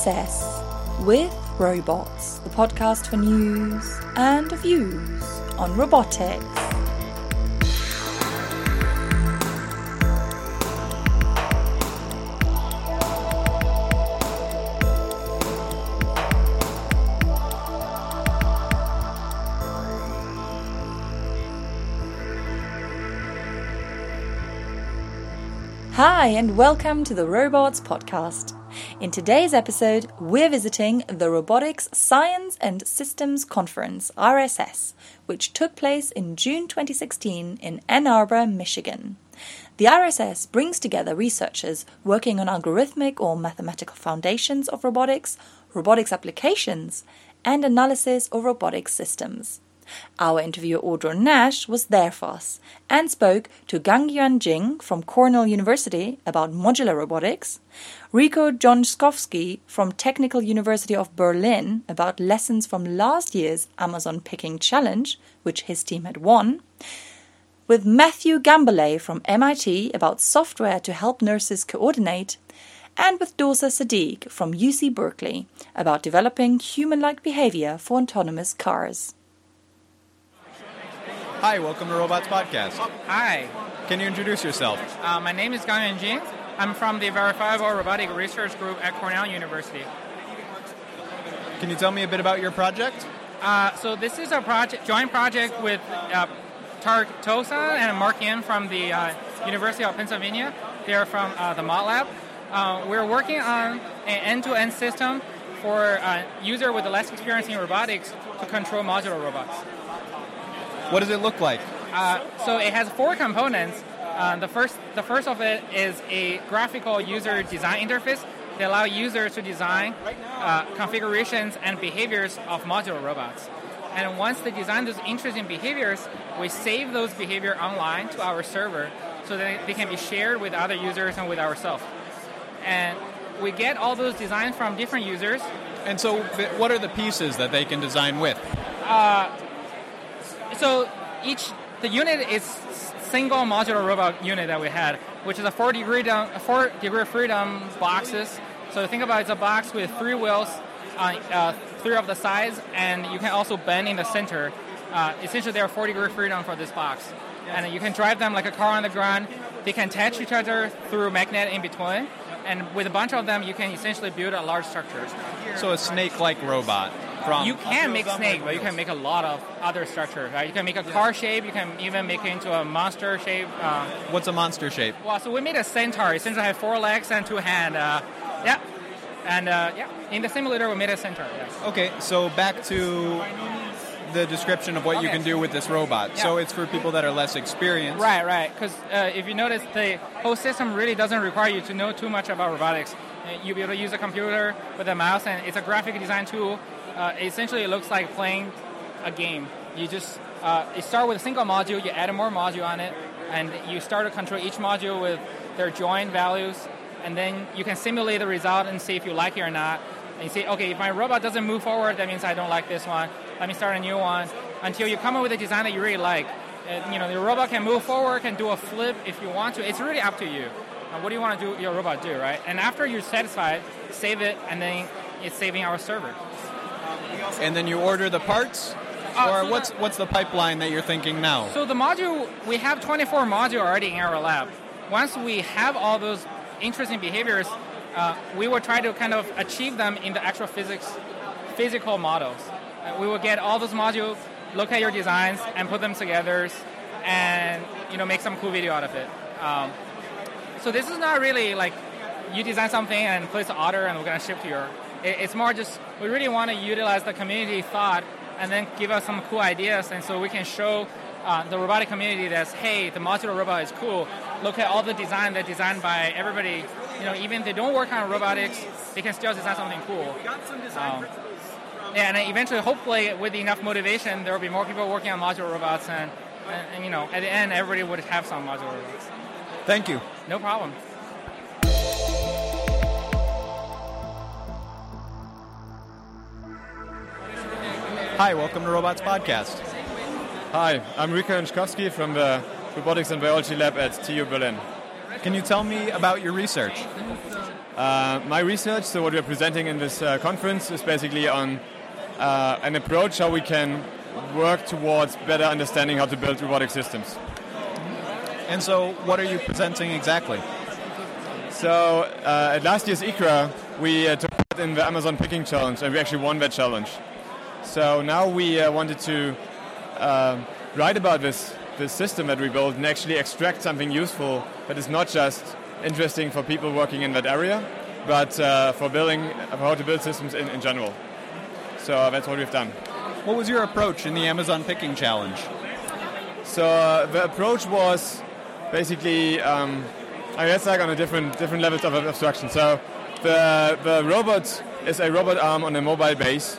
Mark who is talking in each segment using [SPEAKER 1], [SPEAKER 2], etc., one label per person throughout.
[SPEAKER 1] RSS with Robots, the podcast for news and views on robotics. Hi, and welcome to the Robots Podcast. In today's episode, we're visiting the Robotics Science and Systems Conference, RSS, which took place in June 2016 in Ann Arbor, Michigan. The RSS brings together researchers working on algorithmic or mathematical foundations of robotics, robotics applications, and analysis of robotic systems. Our interviewer Audrow Nash was there for us and spoke to Gangyuan Jing from Cornell University about modular robotics, Rico Jonschkowski from Technical University of Berlin about lessons from last year's Amazon Picking Challenge, which his team had won, with Matthew Gombolay from MIT about software to help nurses coordinate, and with Dorsa Sadigh from UC Berkeley about developing human like behavior for autonomous cars.
[SPEAKER 2] Hi, welcome to Robots Podcast.
[SPEAKER 3] Hi,
[SPEAKER 2] Can you introduce yourself?
[SPEAKER 3] uh, my name is Gang Jing. I'm from the Verifiable Robotic Research Group at Cornell University.
[SPEAKER 2] Can you tell me a bit about your project?
[SPEAKER 3] Uh, so this is a project, joint project with uh, Tarik Tosun and Mark Yim from the uh, University of Pennsylvania. They're from uh, the ModLab. Uh, we're working on an end-to-end system for a user with less experience in robotics to control modular robots.
[SPEAKER 2] What does it look like?
[SPEAKER 3] Uh, so it has four components. Uh, the first, the first of it is a graphical user design interface that allow users to design uh, configurations and behaviors of modular robots. And once they design those interesting behaviors, we save those behavior online to our server so that they can be shared with other users and with ourselves. And we get all those designs from different users.
[SPEAKER 2] And so, what are the pieces that they can design with?
[SPEAKER 3] So each the unit is single modular robot unit that we had, which is a four degree down, four degree freedom boxes. So think about it, it's a box with three wheels on uh, three of the sides, and you can also bend in the center. Uh, essentially, there are four degree freedom for this box, and you can drive them like a car on the ground. They can attach each other through magnet in between, and with a bunch of them, you can essentially build a large structure.
[SPEAKER 2] So, a snake like robot. From
[SPEAKER 3] You can make snake, but you can make a lot of other structures. Right? You can make a car shape. You can even make it into a monster shape. Uh,
[SPEAKER 2] What's a monster shape?
[SPEAKER 3] well, so we made a centaur. It essentially have four legs and two hands. Uh, yeah, and uh, yeah, in the simulator we made a centaur. Yes.
[SPEAKER 2] Okay, so back to the description of what you can do with this robot. So, it's for people that are less experienced.
[SPEAKER 3] Right, right. Because uh, if you notice, the whole system really doesn't require you to know too much about robotics. Uh, You'll be able to use a computer with a mouse, and it's a graphic design tool. Uh, essentially, it looks like playing a game. You just uh, you start with a single module, you add more module on it, and you start to control each module with their join values, and then you can simulate the result and see if you like it or not. And you say, okay, if my robot doesn't move forward, that means I don't like this one. Let me start a new one until you come up with a design that you really like. Uh, you know, the robot can move forward, can do a flip if you want to. It's really up to you. Uh, what do you want to do your robot do, right? And after you're satisfied, save it, and then it's saving our server.
[SPEAKER 2] And then you order the parts?
[SPEAKER 3] Uh,
[SPEAKER 2] or
[SPEAKER 3] so
[SPEAKER 2] what's
[SPEAKER 3] the-
[SPEAKER 2] what's the pipeline that you're thinking now?
[SPEAKER 3] So the module, we have 24 module already in our lab. Once we have all those interesting behaviors, uh, we will try to kind of achieve them in the actual physics, physical models. Uh, we will get all those modules, look at your designs, and put them together, and you know make some cool video out of it. Um, so this is not really like you design something and place an order and we're going to ship to your. It- It's more just we really want to utilize the community thought and then give us some cool ideas, and so we can show uh, the robotic community that hey, the modular robot is cool. Look at all the design that's designed by everybody. You know, even if they don't work on robotics, they can still design something cool. Um, yeah, and eventually, hopefully, with enough motivation, there will be more people working on modular robots, and, and, and you know, at the end, everybody would have some modular robots.
[SPEAKER 2] Thank you.
[SPEAKER 3] No problem.
[SPEAKER 2] Hi, welcome to Robots Podcast.
[SPEAKER 4] Hi, I'm Rico Jonschkowski from the Robotics and Biology Lab at TU Berlin.
[SPEAKER 2] Can you tell me about your research?
[SPEAKER 4] Uh, my research, so what we're presenting in this uh, conference, is basically on uh, an approach how we can work towards better understanding how to build robotic systems.
[SPEAKER 2] And so, what are you presenting exactly?
[SPEAKER 4] So, uh, at last year's ICRA, we uh, took part in the Amazon Picking Challenge, and we actually won that challenge. So now we uh, wanted to uh, write about this this system that we built and actually extract something useful that is not just interesting for people working in that area, but uh, for building for how to build systems in, in general. So that's what we've done.
[SPEAKER 2] What was your approach in the Amazon Picking Challenge?
[SPEAKER 4] So uh, the approach was basically, um, I guess, like on a different different levels of abstraction. So the the robot is a robot arm on a mobile base.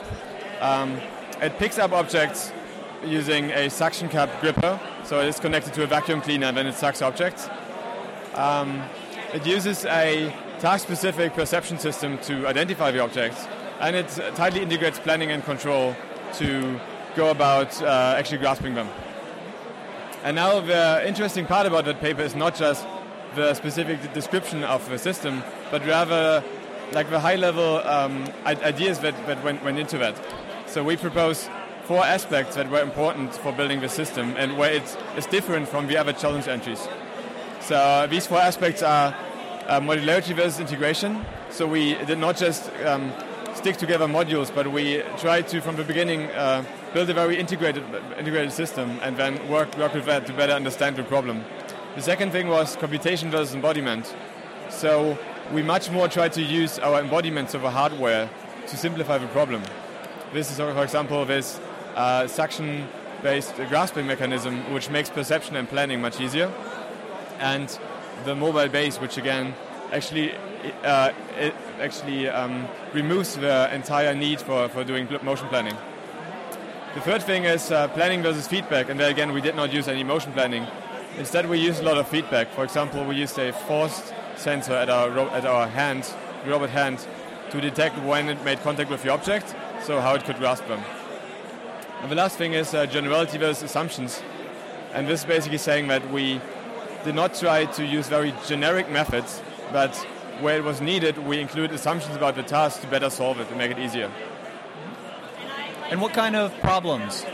[SPEAKER 4] Um, it picks up objects using a suction cup gripper, so it is connected to a vacuum cleaner and then it sucks objects. Um, it uses a task-specific perception system to identify the objects, and it tightly integrates planning and control to go about uh, actually grasping them. And now the interesting part about that paper is not just the specific description of the system, but rather like the high-level um, ideas that, that went, went into that. So we propose four aspects that were important for building the system and where it is different from the other challenge entries. So these four aspects are uh, modularity versus integration. So we did not just um, stick together modules, but we tried to, from the beginning, uh, build a very integrated integrated system and then work work with that to better understand the problem. The second thing was computation versus embodiment. So we much more tried to use our embodiments of a hardware to simplify the problem. This is, for example, this uh, suction-based grasping mechanism, which makes perception and planning much easier, and the mobile base, which again actually uh, it actually um, removes the entire need for, for doing motion planning. The third thing is uh, planning versus feedback, and there again we did not use any motion planning. Instead, we used a lot of feedback. For example, we used a forced sensor at our at our hand, robot hand, to detect when it made contact with the object, so how it could grasp them. And the last thing is uh, generality versus assumptions. And this is basically saying that we did not try to use very generic methods, but where it was needed, we include assumptions about the task to better solve it and make it easier.
[SPEAKER 2] And what kind of problems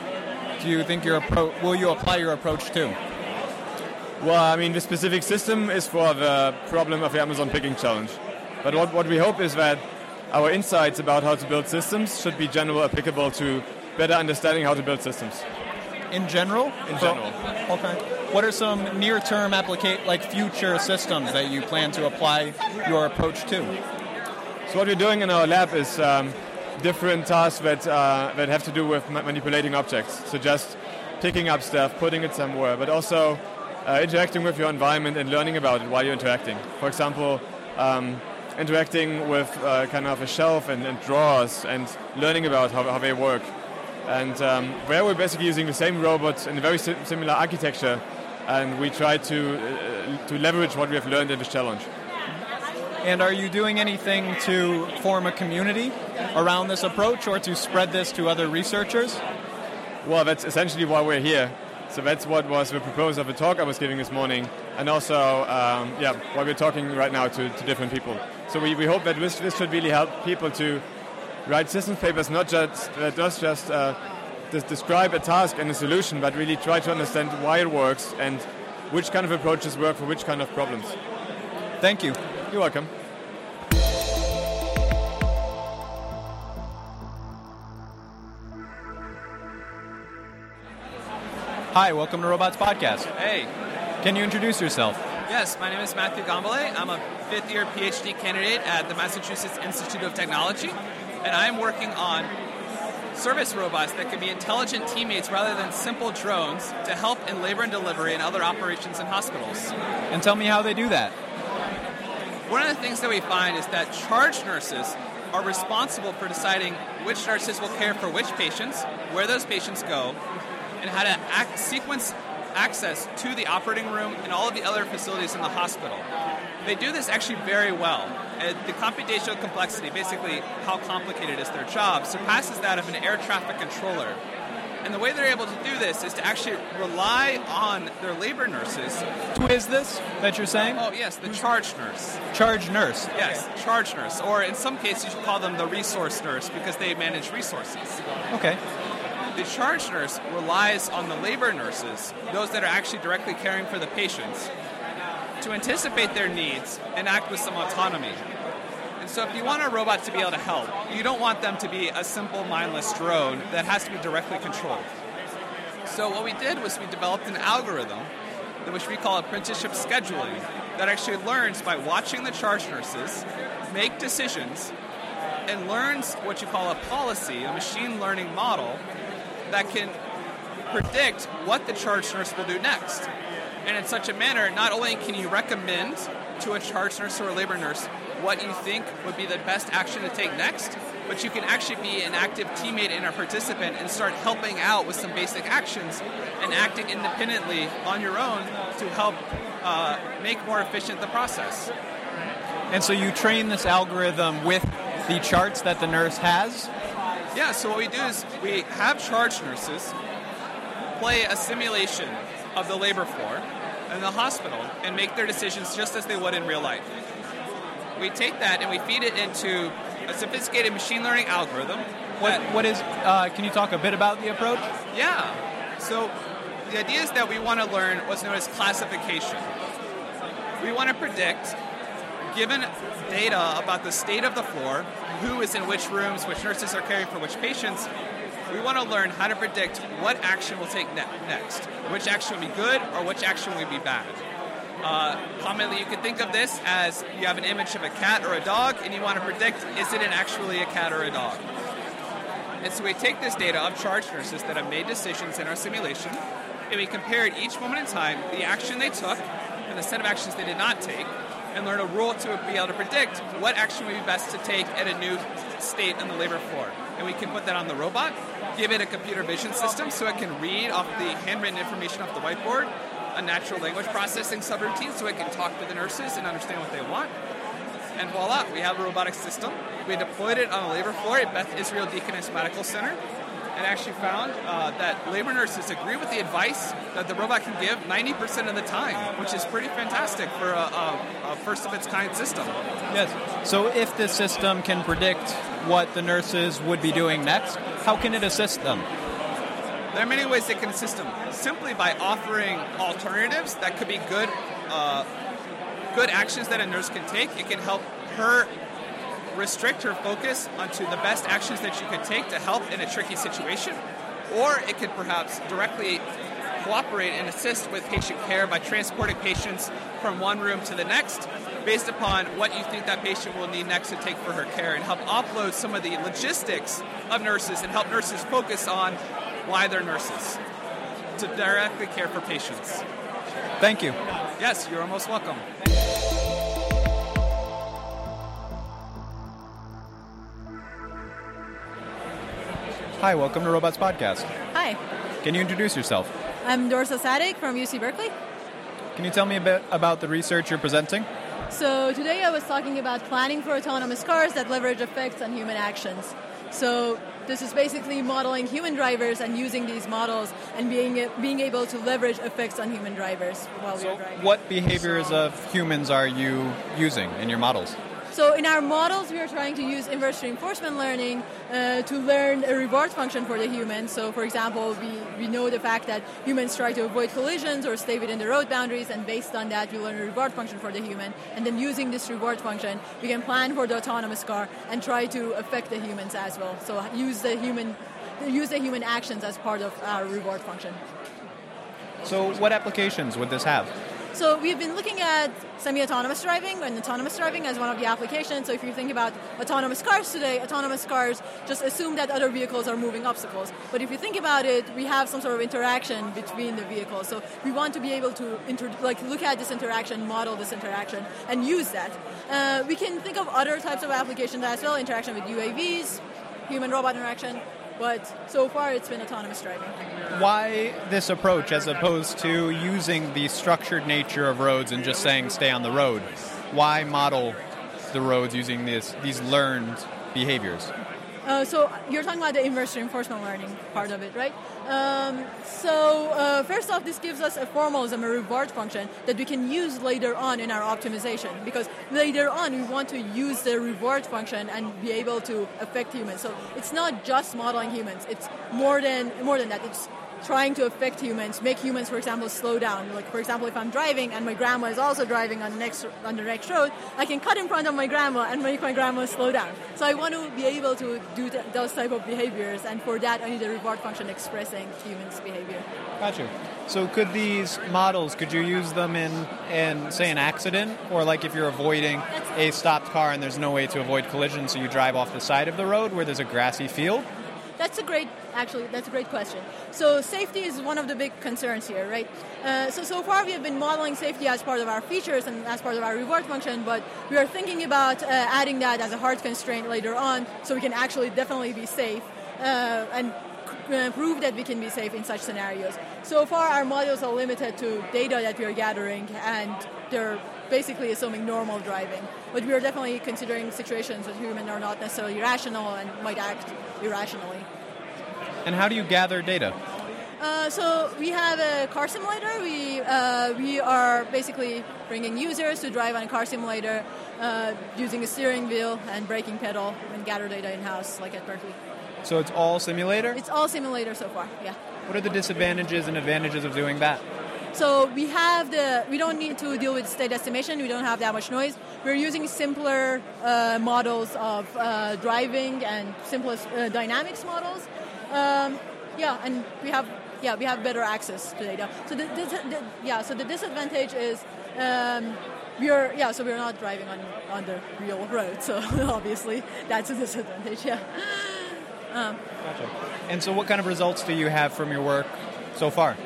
[SPEAKER 2] do you think your appro- will you apply your approach to?
[SPEAKER 4] Well, I mean, the specific system is for the problem of the Amazon Picking Challenge. But what, what we hope is that our insights about how to build systems should be general applicable to better understanding how to build systems.
[SPEAKER 2] In general?
[SPEAKER 4] In general.
[SPEAKER 2] Okay. What are some near-term applicate like future systems that you plan to apply your approach to?
[SPEAKER 4] So what we're doing in our lab is um, different tasks that uh, that have to do with ma- manipulating objects. So just picking up stuff, putting it somewhere, but also uh, interacting with your environment and learning about it while you're interacting. For example, um, interacting with uh, kind of a shelf and, and, drawers and learning about how, how they work. And um, where we're basically using the same robots in a very si- similar architecture, and we try to uh, to leverage what we have learned in this challenge.
[SPEAKER 2] And are you doing anything to form a community around this approach, or to spread this to other researchers?
[SPEAKER 4] Well, that's essentially why we're here. So that's what was the proposal of the talk I was giving this morning, and also, um, yeah, why we're talking right now to, to different people. So we, we hope that this, this should really help people to write systems papers not just that does just uh, describe a task and a solution, but really try to understand why it works and which kind of approaches work for which kind of problems.
[SPEAKER 2] Thank you.
[SPEAKER 4] You're welcome.
[SPEAKER 2] Hi, welcome to Robots Podcast.
[SPEAKER 5] Hey.
[SPEAKER 2] Can you introduce yourself?
[SPEAKER 5] Yes, my name is Matthew Gombolay. I'm a fifth year PhD candidate at the Massachusetts Institute of Technology, and I'm working on service robots that can be intelligent teammates rather than simple drones to help in labor and delivery and other operations in hospitals.
[SPEAKER 2] And tell me how they do that.
[SPEAKER 5] One of the things that we find is that charge nurses are responsible for deciding which nurses will care for which patients, where those patients go, and how to act, sequence access to the operating room and all of the other facilities in the hospital. They do this actually very well. The computational complexity, basically how complicated is their job, surpasses that of an air traffic controller. And the way they're able to do this is to actually rely on their labor nurses.
[SPEAKER 2] Who is this that you're saying?
[SPEAKER 5] Oh, yes, the charge nurse.
[SPEAKER 2] Charge nurse.
[SPEAKER 5] Yes, charge nurse. Or in some cases, you should call them the resource nurse because they manage resources.
[SPEAKER 2] Okay.
[SPEAKER 5] The charge nurse relies on the labor nurses, those that are actually directly caring for the patients, to anticipate their needs and act with some autonomy. And so, if you want a robot to be able to help, you don't want them to be a simple mindless drone that has to be directly controlled. So, what we did was we developed an algorithm, which we call apprenticeship scheduling, that actually learns by watching the charge nurses make decisions and learns what you call a policy, a machine learning model that can predict what the charge nurse will do next. And in such a manner, not only can you recommend to a charge nurse or a labor nurse what you think would be the best action to take next, but you can actually be an active teammate and a participant and start helping out with some basic actions and acting independently on your own to help uh, make more efficient the process.
[SPEAKER 2] And so you train this algorithm with the charts that the nurse has?
[SPEAKER 5] Yeah, so what we do is we have charge nurses play a simulation of the labor floor in the hospital and make their decisions just as they would in real life. We take that and we feed it into a sophisticated machine learning algorithm.
[SPEAKER 2] What, what is, uh, can you talk a bit about the approach?
[SPEAKER 5] Yeah. So the idea is that we want to learn what's known as classification. We want to predict, given data about the state of the floor, who is in which rooms, which nurses are caring for which patients, we want to learn how to predict what action will take ne- next. Which action will be good or which action will be bad. Uh, commonly, you could think of this as you have an image of a cat or a dog, and you want to predict is it actually a cat or a dog. And so we take this data of charge nurses that have made decisions in our simulation, and we compare at each moment in time the action they took and the set of actions they did not take, and learn a rule to be able to predict what action would be best to take at a new state on the labor floor. And we can put that on the robot, give it a computer vision system so it can read off the handwritten information off the whiteboard, a natural language processing subroutine so it can talk to the nurses and understand what they want. And voila, we have a robotic system. We deployed it on a labor floor at Beth Israel Deaconess Medical Center and actually found uh, that labor nurses agree with the advice that the robot can give 90% of the time, which is pretty fantastic for a, a, a first of its kind system.
[SPEAKER 2] Yes. So if this system can predict what the nurses would be doing next, how can it assist them?
[SPEAKER 5] There are many ways it can assist them. Simply by offering alternatives that could be good, uh, good actions that a nurse can take. It can help her restrict her focus onto the best actions that she could take to help in a tricky situation, or it could perhaps directly cooperate and assist with patient care by transporting patients from one room to the next based upon what you think that patient will need next to take for her care and help offload some of the logistics of nurses and help nurses focus on why they're nurses to directly care for patients.
[SPEAKER 2] Thank you.
[SPEAKER 5] Yes, you're most welcome.
[SPEAKER 2] Hi, welcome to Robots Podcast.
[SPEAKER 6] Hi,
[SPEAKER 2] Can you introduce yourself?
[SPEAKER 6] I'm Dorsa Sadigh from UC Berkeley.
[SPEAKER 2] Can you tell me a bit about the research you're presenting?
[SPEAKER 6] So today I was talking about planning for autonomous cars that leverage effects on human actions. So this is basically modeling human drivers and using these models and being being able to leverage effects on human drivers while we are driving.
[SPEAKER 2] What behaviors of humans are you using in your models?
[SPEAKER 6] So in our models, we are trying to use inverse reinforcement learning uh, to learn a reward function for the human. So for example, we, we know the fact that humans try to avoid collisions or stay within the road boundaries, and based on that, we learn a reward function for the human. And then using this reward function, we can plan for the autonomous car and try to affect the humans as well. So use the human use the human actions as part of our reward function.
[SPEAKER 2] So, what applications would this have?
[SPEAKER 6] So we've been looking at semi-autonomous driving and autonomous driving as one of the applications. So if you think about autonomous cars today, autonomous cars just assume that other vehicles are moving obstacles. But if you think about it, we have some sort of interaction between the vehicles. So we want to be able to inter- like look at this interaction, model this interaction, and use that. Uh, we can think of other types of applications as well: interaction with UAVs, human-robot interaction. But so far, it's been autonomous driving.
[SPEAKER 2] Why this approach as opposed to using the structured nature of roads and just saying stay on the road? Why model the roads using this, these learned behaviors?
[SPEAKER 6] Uh, so you're talking about the inverse reinforcement learning part of it, right? Um, so uh, first off, this gives us a formalism, a reward function that we can use later on in our optimization because later on we want to use the reward function and be able to affect humans. So it's not just modeling humans; it's more than more than that. It's trying to affect humans, make humans, for example, slow down. Like, for example, if I'm driving and my grandma is also driving on the next on the next road, I can cut in front of my grandma and make my grandma slow down. So I want to be able to do th- those type of behaviors, and for that, I need a reward function expressing humans' behavior.
[SPEAKER 2] Got you. So could these models, could you use them in, in say, an accident? Or like if you're avoiding a stopped car and there's no way to avoid collision, so you drive off the side of the road where there's a grassy field?
[SPEAKER 6] That's a great, actually, that's a great question. So safety is one of the big concerns here, right? Uh, so so far we have been modeling safety as part of our features and as part of our reward function, but we are thinking about uh, adding that as a hard constraint later on, so we can actually definitely be safe uh, and prove that we can be safe in such scenarios. So far, our models are limited to data that we are gathering, and they're basically assuming normal driving. But we are definitely considering situations where humans are not necessarily rational and might act irrationally.
[SPEAKER 2] And how do you gather data?
[SPEAKER 6] Uh, so we have a car simulator. We uh, we are basically bringing users to drive on a car simulator uh, using a steering wheel and braking pedal and gather data in house, like at Berkeley.
[SPEAKER 2] So it's all simulator?
[SPEAKER 6] It's all simulator so far. Yeah.
[SPEAKER 2] What are the disadvantages and advantages of doing that?
[SPEAKER 6] So we have the we don't need to deal with state estimation. We don't have that much noise. We're using simpler uh, models of uh, driving and simplest uh, dynamics models. Um, yeah, and we have yeah we have better access to data. So the, the, the yeah so the disadvantage is. Um, we're yeah, so we're not driving on, on the real road, so obviously that's a disadvantage. Yeah.
[SPEAKER 2] Gotcha. And so, what kind of results do you have from your work so far?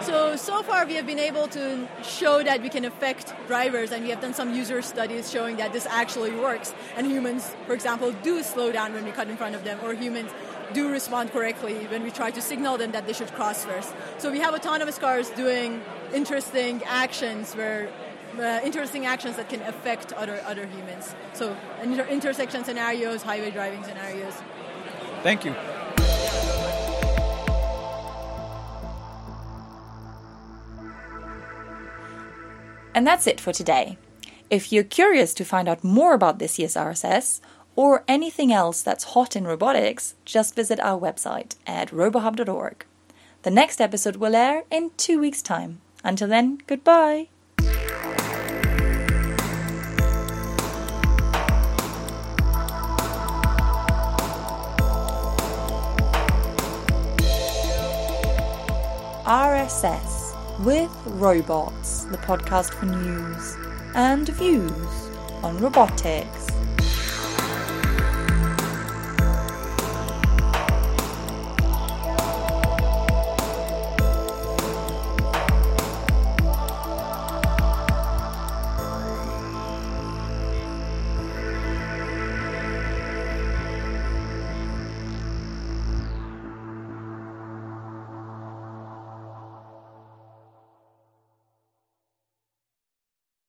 [SPEAKER 6] So, so far we have been able to show that we can affect drivers, and we have done some user studies showing that this actually works. And humans, for example, do slow down when we cut in front of them, or humans do respond correctly when we try to signal them that they should cross first. So, we have autonomous cars doing interesting actions where uh, interesting actions that can affect other other humans. So inter- intersection scenarios, highway driving scenarios.
[SPEAKER 2] Thank you.
[SPEAKER 1] And that's it for today. If you're curious to find out more about this year's RSS or anything else that's hot in robotics, just visit our website at robohub.org. The next episode will air in two weeks' time. Until then, goodbye. RSS with Robots, the podcast for news and views on robotics.